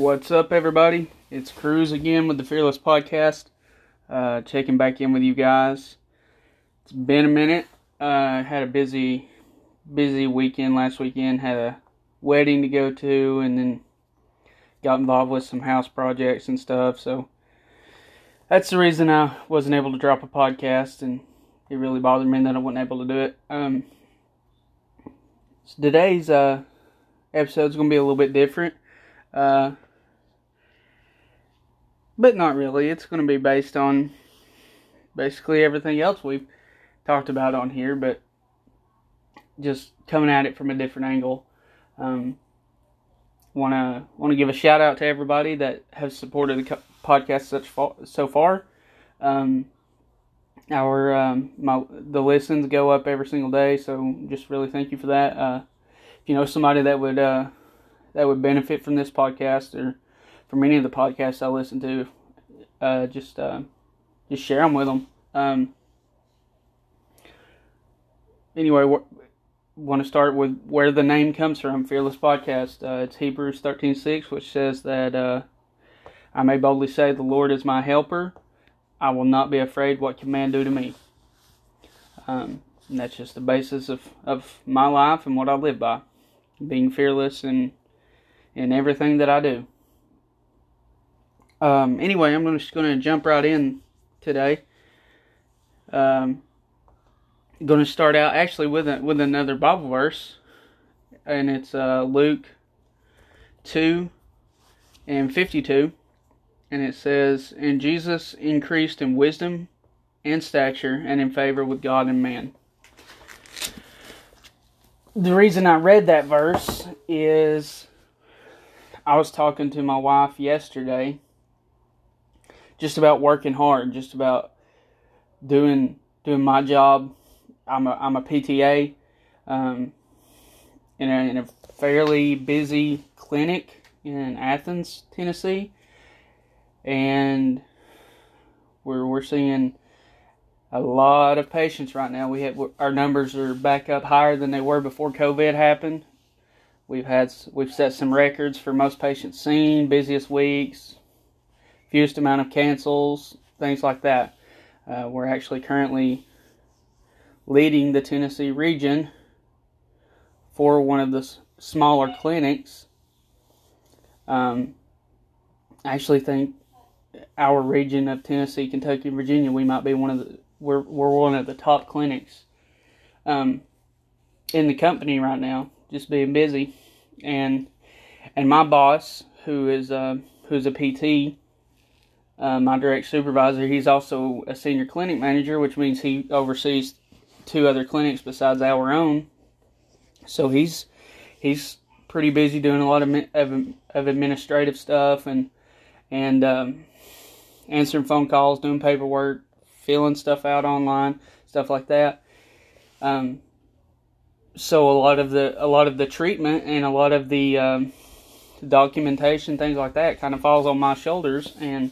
What's up, everybody? It's Cruz again with the Fearless Podcast. Uh, checking back in with you guys. It's been a minute. Uh, had a busy, busy weekend last weekend. Had a wedding to go to, and then got involved with some house projects and stuff. So that's the reason I wasn't able to drop a podcast, and it really bothered me that I wasn't able to do it. Um, so today's uh, episode is going to be a little bit different. Uh, but not really. It's going to be based on basically everything else we've talked about on here, but just coming at it from a different angle. Um, want to want to give a shout out to everybody that has supported the podcast such far, so far. Um, our um, my the listens go up every single day, so just really thank you for that. Uh, if you know somebody that would uh, that would benefit from this podcast or from any of the podcasts I listen to, uh, just uh, just share them with them. Um, anyway, want to start with where the name comes from. Fearless Podcast. Uh, it's Hebrews thirteen six, which says that uh, I may boldly say, "The Lord is my helper; I will not be afraid. What can man do to me?" Um, that's just the basis of, of my life and what I live by, being fearless and in everything that I do. Um, anyway, I'm just going to jump right in today. Um, going to start out actually with a, with another Bible verse, and it's uh, Luke two and fifty two, and it says, "And Jesus increased in wisdom and stature, and in favor with God and man." The reason I read that verse is I was talking to my wife yesterday just about working hard, just about doing doing my job. I'm a I'm a PTA um, in a, in a fairly busy clinic in Athens, Tennessee, and we're we're seeing a lot of patients right now. We have our numbers are back up higher than they were before COVID happened. We've had we've set some records for most patients seen, busiest weeks, fewest amount of cancels, things like that. Uh, we're actually currently leading the Tennessee region for one of the s- smaller clinics. Um, I actually think our region of Tennessee, Kentucky, Virginia, we might be one of the we're we're one of the top clinics um, in the company right now just being busy, and and my boss, who is uh, who's a PT, uh, my direct supervisor, he's also a senior clinic manager, which means he oversees two other clinics besides our own. So he's he's pretty busy doing a lot of of, of administrative stuff and and um, answering phone calls, doing paperwork, filling stuff out online, stuff like that. Um, so a lot of the a lot of the treatment and a lot of the um, documentation things like that kind of falls on my shoulders and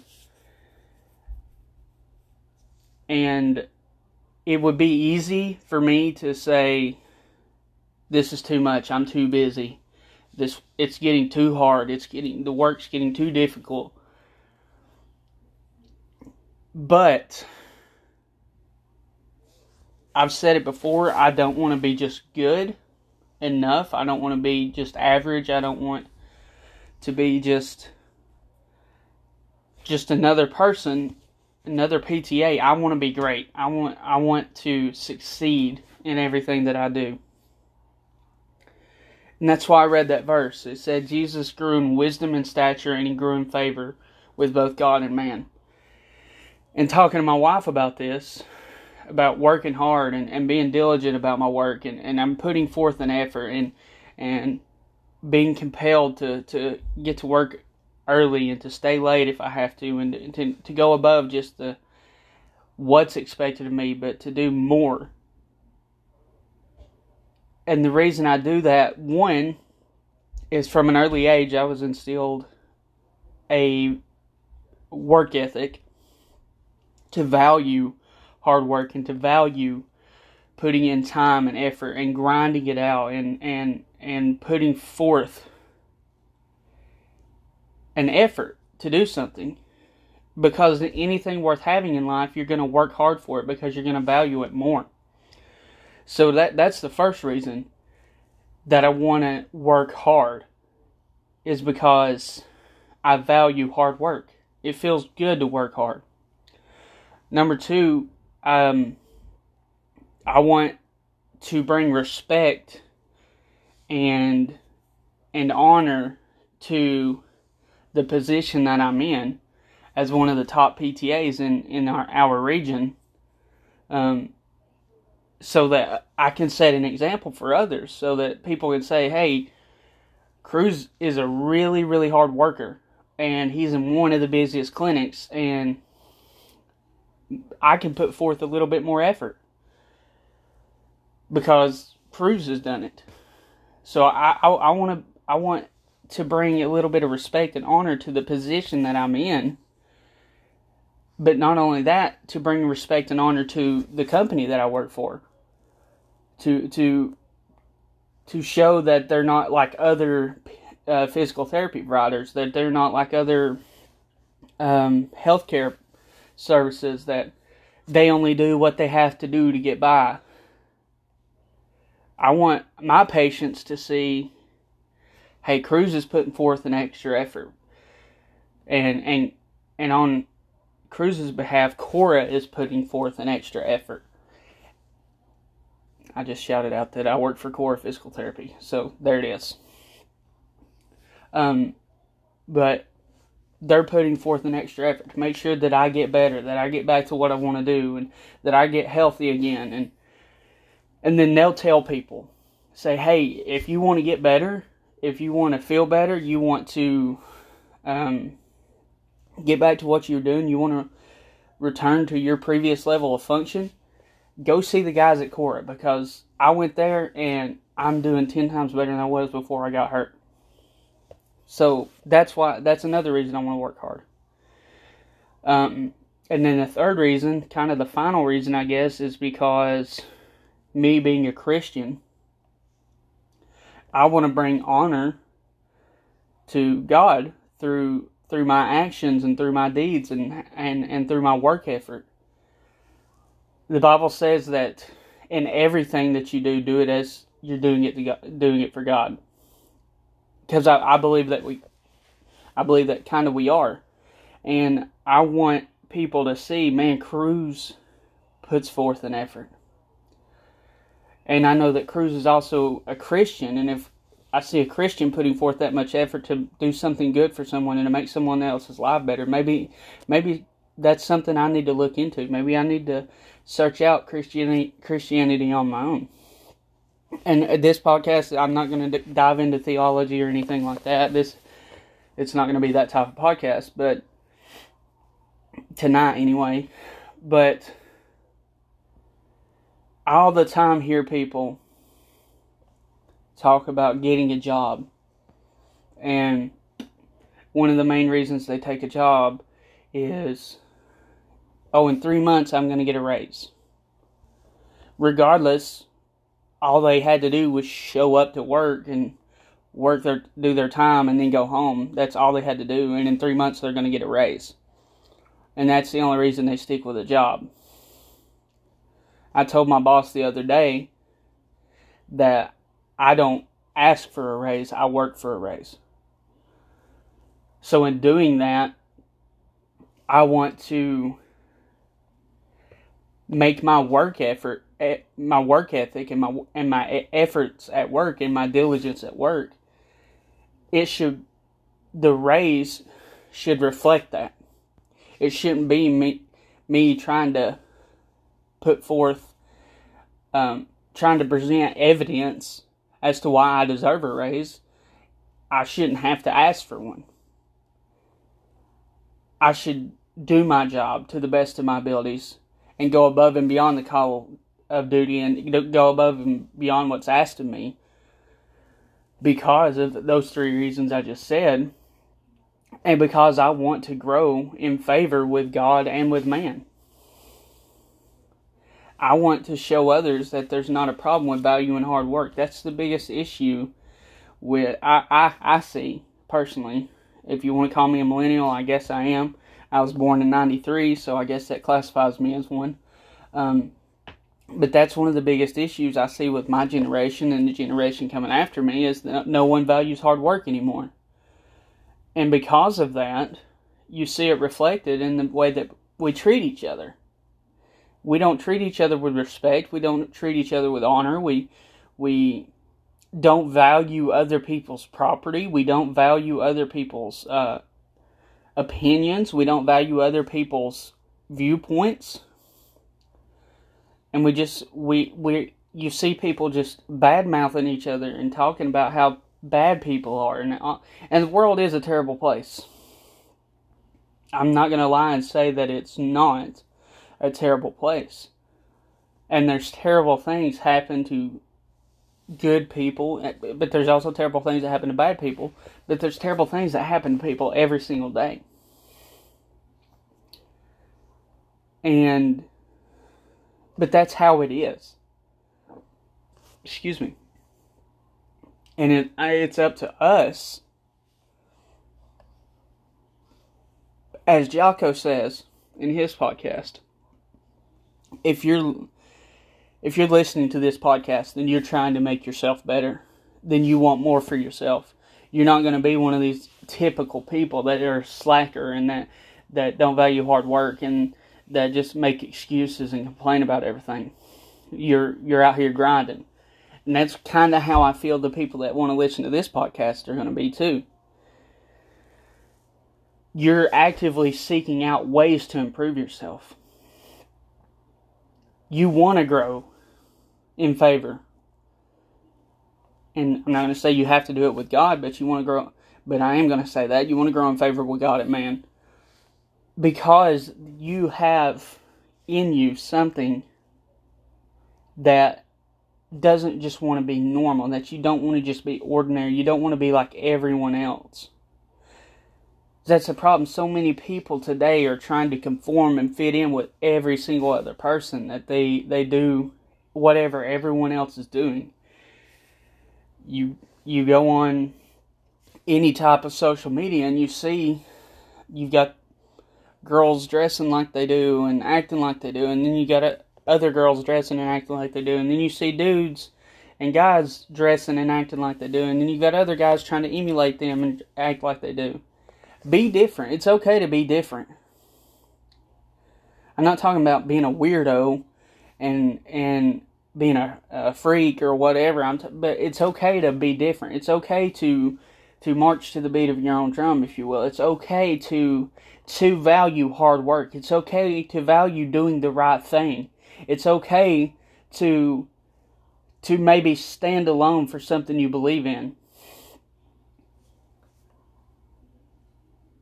and it would be easy for me to say this is too much. I'm too busy. This it's getting too hard. It's getting the work's getting too difficult. But I've said it before, I don't want to be just good enough. I don't want to be just average. I don't want to be just just another person, another PTA. I want to be great. I want I want to succeed in everything that I do. And that's why I read that verse. It said Jesus grew in wisdom and stature and he grew in favor with both God and man. And talking to my wife about this, about working hard and, and being diligent about my work and, and I'm putting forth an effort and and being compelled to, to get to work early and to stay late if I have to and to, to go above just the what's expected of me but to do more. And the reason I do that one is from an early age I was instilled a work ethic to value hard work and to value putting in time and effort and grinding it out and and and putting forth an effort to do something because anything worth having in life you're going to work hard for it because you're going to value it more so that that's the first reason that I want to work hard is because I value hard work. It feels good to work hard. Number two, um, I want to bring respect and and honor to the position that I'm in as one of the top PTAs in in our our region. Um, so that I can set an example for others, so that people can say, "Hey, Cruz is a really, really hard worker, and he's in one of the busiest clinics, and I can put forth a little bit more effort because Cruz has done it." So I, I, I want to, I want to bring a little bit of respect and honor to the position that I'm in. But not only that, to bring respect and honor to the company that I work for to to to show that they're not like other uh, physical therapy providers, that they're not like other um, healthcare services that they only do what they have to do to get by. I want my patients to see, hey, Cruz is putting forth an extra effort, and and and on Cruz's behalf, Cora is putting forth an extra effort. I just shouted out that I work for Cora Physical Therapy. So there it is. Um, but they're putting forth an extra effort to make sure that I get better, that I get back to what I want to do, and that I get healthy again. And and then they'll tell people, say, hey, if you want to get better, if you want to feel better, you want to um, get back to what you're doing, you want to return to your previous level of function, go see the guys at Cora because I went there and I'm doing 10 times better than I was before I got hurt. So that's why that's another reason I want to work hard. Um, and then the third reason, kind of the final reason, I guess, is because me being a Christian, I want to bring honor to God through through my actions and through my deeds and and, and through my work effort. The Bible says that in everything that you do, do it as you're doing it to God, doing it for God. Because I, I believe that we, I believe that kind of we are, and I want people to see, man, Cruz puts forth an effort, and I know that Cruz is also a Christian, and if I see a Christian putting forth that much effort to do something good for someone and to make someone else's life better, maybe, maybe that's something I need to look into. Maybe I need to search out Christianity Christianity on my own. And this podcast, I'm not going to dive into theology or anything like that. This, it's not going to be that type of podcast, but tonight anyway. But all the time hear people talk about getting a job, and one of the main reasons they take a job is oh, in three months I'm going to get a raise. Regardless, all they had to do was show up to work and work their do their time and then go home. That's all they had to do, and in three months they're going to get a raise. And that's the only reason they stick with a job. I told my boss the other day that I don't ask for a raise, I work for a raise. So in doing that, I want to make my work effort, eh, my work ethic, and my and my efforts at work and my diligence at work, it should, the raise should reflect that. It shouldn't be me me trying to put forth, um, trying to present evidence as to why I deserve a raise. I shouldn't have to ask for one. I should do my job to the best of my abilities and go above and beyond the call of duty and go above and beyond what's asked of me because of those three reasons I just said, and because I want to grow in favor with God and with man. I want to show others that there's not a problem with value and hard work. That's the biggest issue with I I, I see personally If you want to call me a millennial, I guess I am. I was born in 93, so I guess that classifies me as one. Um, but that's one of the biggest issues I see with my generation and the generation coming after me is that no one values hard work anymore. And because of that, you see it reflected in the way that we treat each other. We don't treat each other with respect. We don't treat each other with honor. We we don't value other people's property. We don't value other people's uh, opinions. We don't value other people's viewpoints. And we just we we you see people just bad mouthing each other and talking about how bad people are, and uh, and the world is a terrible place. I'm not going to lie and say that it's not a terrible place. And there's terrible things happen to good people, eh, but there's also terrible things that happen to bad people. But there's terrible things that happen to people every single day. And, but that's how it is. Excuse me. And it, it's up to us, as Jocko says in his podcast, if you're if you're listening to this podcast and you're trying to make yourself better, then you want more for yourself. You're not going to be one of these typical people that are slacker and that that don't value hard work and that just make excuses and complain about everything. You're you're out here grinding. And that's kind of how I feel the people that want to listen to this podcast are going to be too. You're actively seeking out ways to improve yourself. You want to grow in favor. And I'm not going to say you have to do it with God, but you want to grow. But I am going to say that you want to grow in favor with God and man. Because you have in you something that doesn't just want to be normal, that you don't want to just be ordinary, you don't want to be like everyone else. That's the problem. So many people today are trying to conform and fit in with every single other person that they, they do whatever everyone else is doing. You you go on any type of social media and you see you've got girls dressing like they do and acting like they do, and then you got other girls dressing and acting like they do, and then you see dudes and guys dressing and acting like they do, and then you got other guys trying to emulate them and act like they do. Be different. It's okay to be different. I'm not talking about being a weirdo and and being a, a freak or whatever. I'm t- but it's okay to be different. It's okay to to march to the beat of your own drum, if you will. It's okay to to value hard work. It's okay to value doing the right thing. It's okay to to maybe stand alone for something you believe in.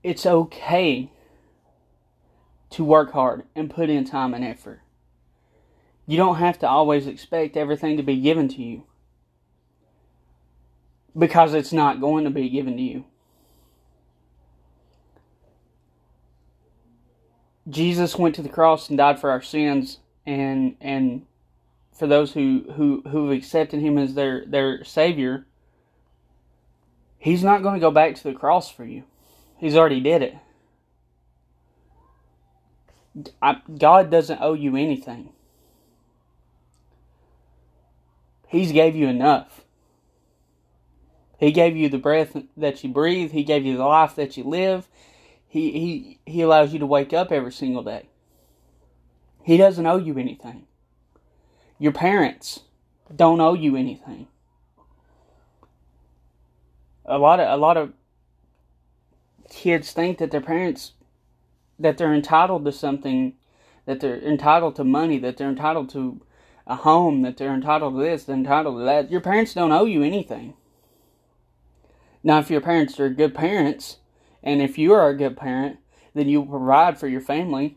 It's okay to work hard and put in time and effort. You don't have to always expect everything to be given to you because it's not going to be given to you. Jesus went to the cross and died for our sins and and for those who who who have accepted him as their their savior he's not going to go back to the cross for you he's already did it I, God doesn't owe you anything He's gave you enough. He gave you the breath that you breathe. He gave you the life that you live. He, he, he allows you to wake up every single day. He doesn't owe you anything. Your parents don't owe you anything. A lot of a lot of kids think that their parents that they're entitled to something, that they're entitled to money, that they're entitled to a home, that they're entitled to this, they're entitled to that. Your parents don't owe you anything. Now, if your parents are good parents, and if you are a good parent, then you'll provide for your family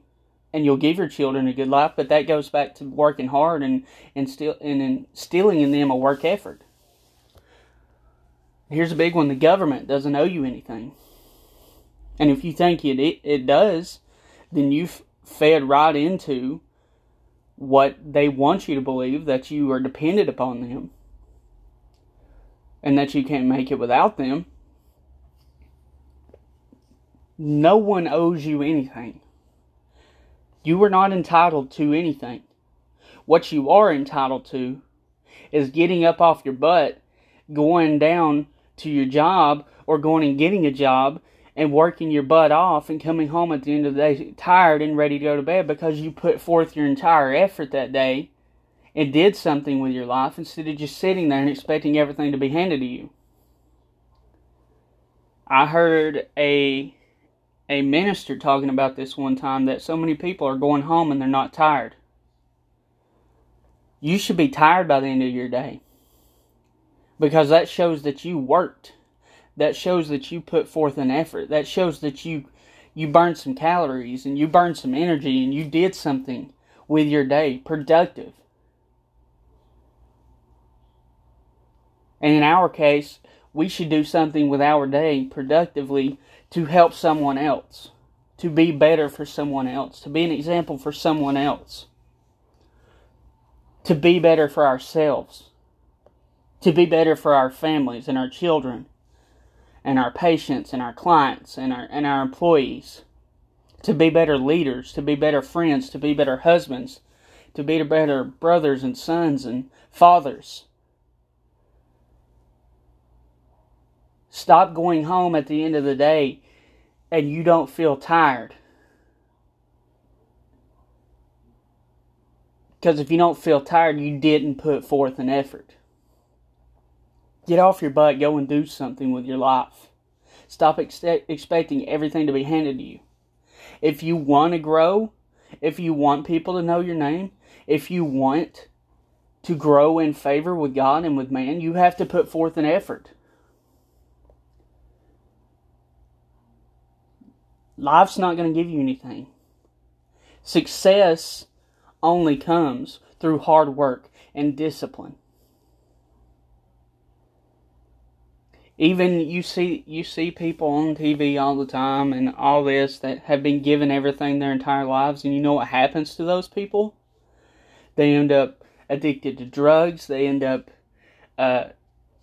and you'll give your children a good life, but that goes back to working hard and, and, still, and instilling in them a work effort. Here's a big one the government doesn't owe you anything. And if you think it, it, it does, then you've fed right into what they want you to believe that you are dependent upon them and that you can't make it without them. No one owes you anything. You are not entitled to anything. What you are entitled to is getting up off your butt, going down to your job, or going and getting a job and working your butt off and coming home at the end of the day tired and ready to go to bed because you put forth your entire effort that day and did something with your life instead of just sitting there and expecting everything to be handed to you. I heard a a minister talking about this one time that so many people are going home and they're not tired. You should be tired by the end of your day because that shows that you worked. That shows that you put forth an effort. That shows that you you burned some calories and you burned some energy and you did something with your day productive. And in our case, we should do something with our day productively to help someone else, to be better for someone else, to be an example for someone else, to be better for ourselves, to be better for our families and our children, and our patients and our clients and our, and our employees, to be better leaders, to be better friends, to be better husbands, to be better brothers and sons and fathers Stop going home at the end of the day and you don't feel tired. Because if you don't feel tired, you didn't put forth an effort. Get off your butt, go and do something with your life. Stop ex- expecting everything to be handed to you. If you want to grow, if you want people to know your name, if you want to grow in favor with God and with man, you have to put forth an effort. Life's not going to give you anything. Success only comes through hard work and discipline. Even you see you see people on TV all the time and all this that have been given everything their entire lives and you know what happens to those people? They end up addicted to drugs, they end up uh,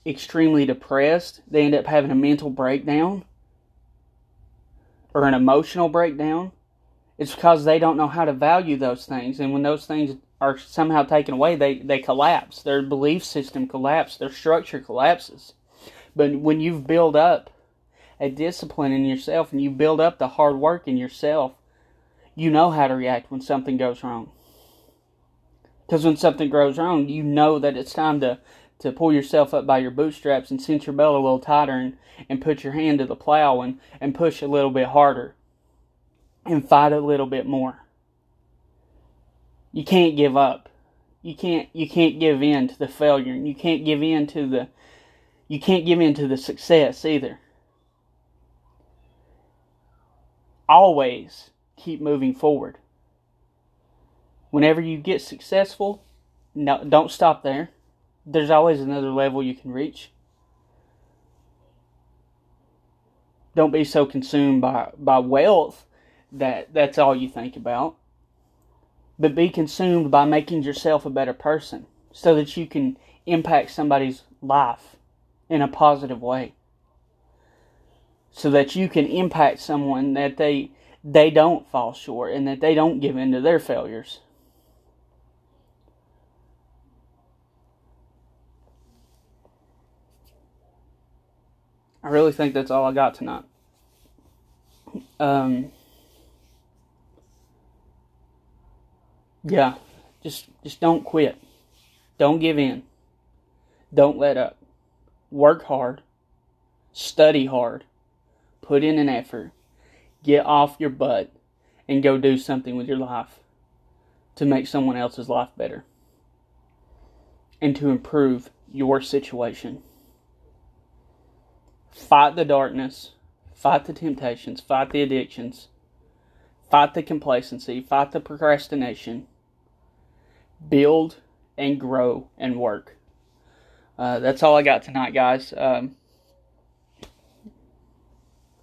extremely depressed, they end up having a mental breakdown or an emotional breakdown, it's because they don't know how to value those things. And when those things are somehow taken away, they, they collapse. Their belief system collapses, their structure collapses. But when you've built up a discipline in yourself and you build up the hard work in yourself, you know how to react when something goes wrong. Because when something goes wrong, you know that it's time to to pull yourself up by your bootstraps and cinch your belt a little tighter and, and put your hand to the plow and, and push a little bit harder and fight a little bit more. You can't give up. You can't you can't give in to the failure. You can't give in to the you can't give in to the success either. Always keep moving forward. Whenever you get successful, no, don't stop there there's always another level you can reach. Don't be so consumed by, by wealth that that's all you think about. But be consumed by making yourself a better person so that you can impact somebody's life in a positive way. So that you can impact someone that they they don't fall short and that they don't give in to their failures. I really think that's all I got tonight. Um, yeah, just just don't quit. Don't give in. Don't let up. Work hard. Study hard. Put in an effort. Get off your butt and go do something with your life to make someone else's life better and to improve your situation. Fight the darkness, fight the temptations, fight the addictions, fight the complacency, fight the procrastination, build and grow and work. Uh, that's all I got tonight, guys. Um,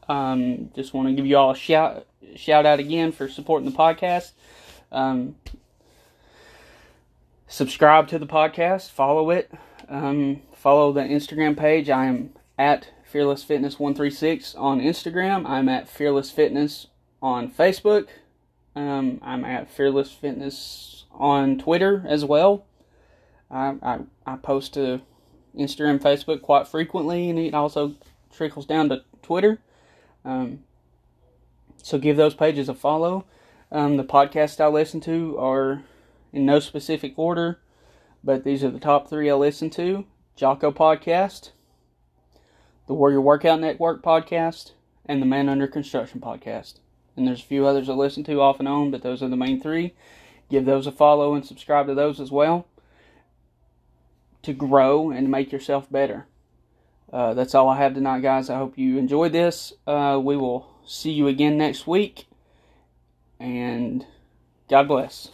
um, just want to give you all a shout shout out again for supporting the podcast. Um, subscribe to the podcast, follow it, um, follow the Instagram page. I am at Fearless Fitness 136 on Instagram. I'm at Fearless Fitness on Facebook. Um, I'm at Fearless Fitness on Twitter as well. I, I, I post to Instagram, Facebook quite frequently, and it also trickles down to Twitter. Um, so give those pages a follow. Um, the podcasts I listen to are in no specific order, but these are the top three I listen to Jocko Podcast, the Warrior Workout Network Podcast, and the Man Under Construction Podcast. And there's a few others I listen to off and on, but those are the main three. Give those a follow and subscribe to those as well to grow and make yourself better. Uh, that's all I have tonight, guys. I hope you enjoyed this. Uh, we will see you again next week. And God bless.